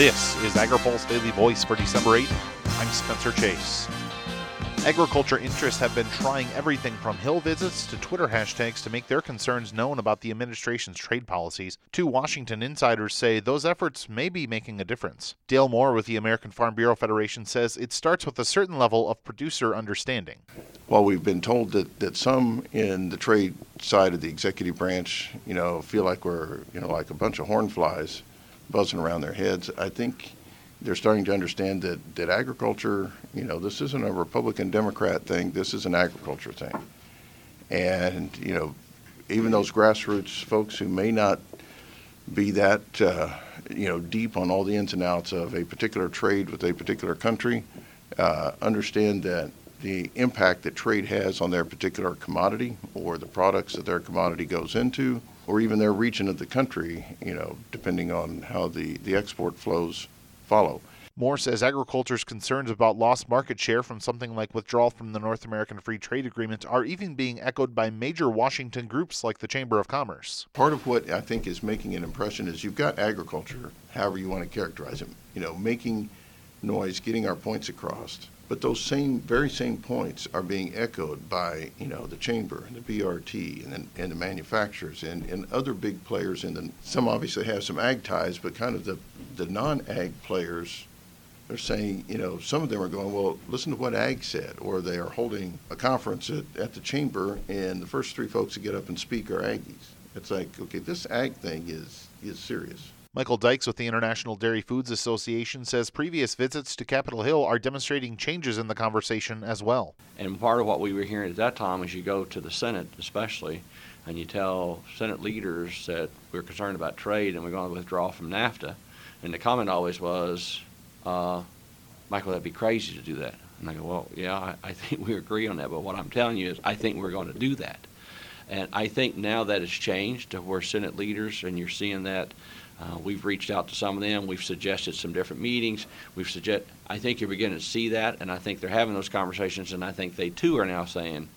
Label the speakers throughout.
Speaker 1: This is AgriPulse Daily Voice for December 8th. I'm Spencer Chase. Agriculture interests have been trying everything from Hill visits to Twitter hashtags to make their concerns known about the administration's trade policies. Two Washington insiders say those efforts may be making a difference. Dale Moore with the American Farm Bureau Federation says it starts with a certain level of producer understanding.
Speaker 2: While we've been told that, that some in the trade side of the executive branch, you know, feel like we're, you know, like a bunch of horn flies buzzing around their heads, I think they're starting to understand that, that agriculture, you know, this isn't a Republican Democrat thing, this is an agriculture thing. And, you know, even those grassroots folks who may not be that, uh, you know, deep on all the ins and outs of a particular trade with a particular country, uh, understand that the impact that trade has on their particular commodity or the products that their commodity goes into, or even their region of the country, you know, depending on how the, the export flows follow.
Speaker 1: Moore says agriculture's concerns about lost market share from something like withdrawal from the North American Free Trade Agreement are even being echoed by major Washington groups like the Chamber of Commerce.
Speaker 2: Part of what I think is making an impression is you've got agriculture, however you want to characterize it, you know, making noise, getting our points across. But those same, very same points are being echoed by, you know, the chamber and the BRT and, the, and the manufacturers and, and other big players. The, some obviously have some ag ties, but kind of the, the non-ag players are saying, you know, some of them are going, well, listen to what ag said, or they are holding a conference at, at the chamber, and the first three folks to get up and speak are Aggies. It's like, okay, this ag thing is is serious.
Speaker 1: Michael Dykes with the International Dairy Foods Association says previous visits to Capitol Hill are demonstrating changes in the conversation as well.
Speaker 3: And part of what we were hearing at that time is you go to the Senate, especially, and you tell Senate leaders that we're concerned about trade and we're going to withdraw from NAFTA. And the comment always was, uh, Michael, that'd be crazy to do that. And I go, well, yeah, I, I think we agree on that, but what I'm telling you is I think we're going to do that. And I think now that has changed to where Senate leaders, and you're seeing that uh, we've reached out to some of them. We've suggested some different meetings. We've suggest. I think you're beginning to see that, and I think they're having those conversations, and I think they too are now saying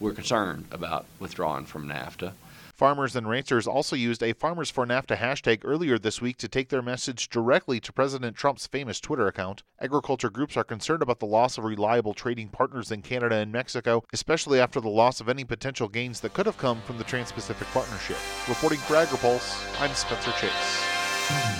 Speaker 3: we're concerned about withdrawing from NAFTA.
Speaker 1: Farmers and ranchers also used a Farmers for NAFTA hashtag earlier this week to take their message directly to President Trump's famous Twitter account. Agriculture groups are concerned about the loss of reliable trading partners in Canada and Mexico, especially after the loss of any potential gains that could have come from the Trans Pacific Partnership. Reporting for AgriPulse, I'm Spencer Chase.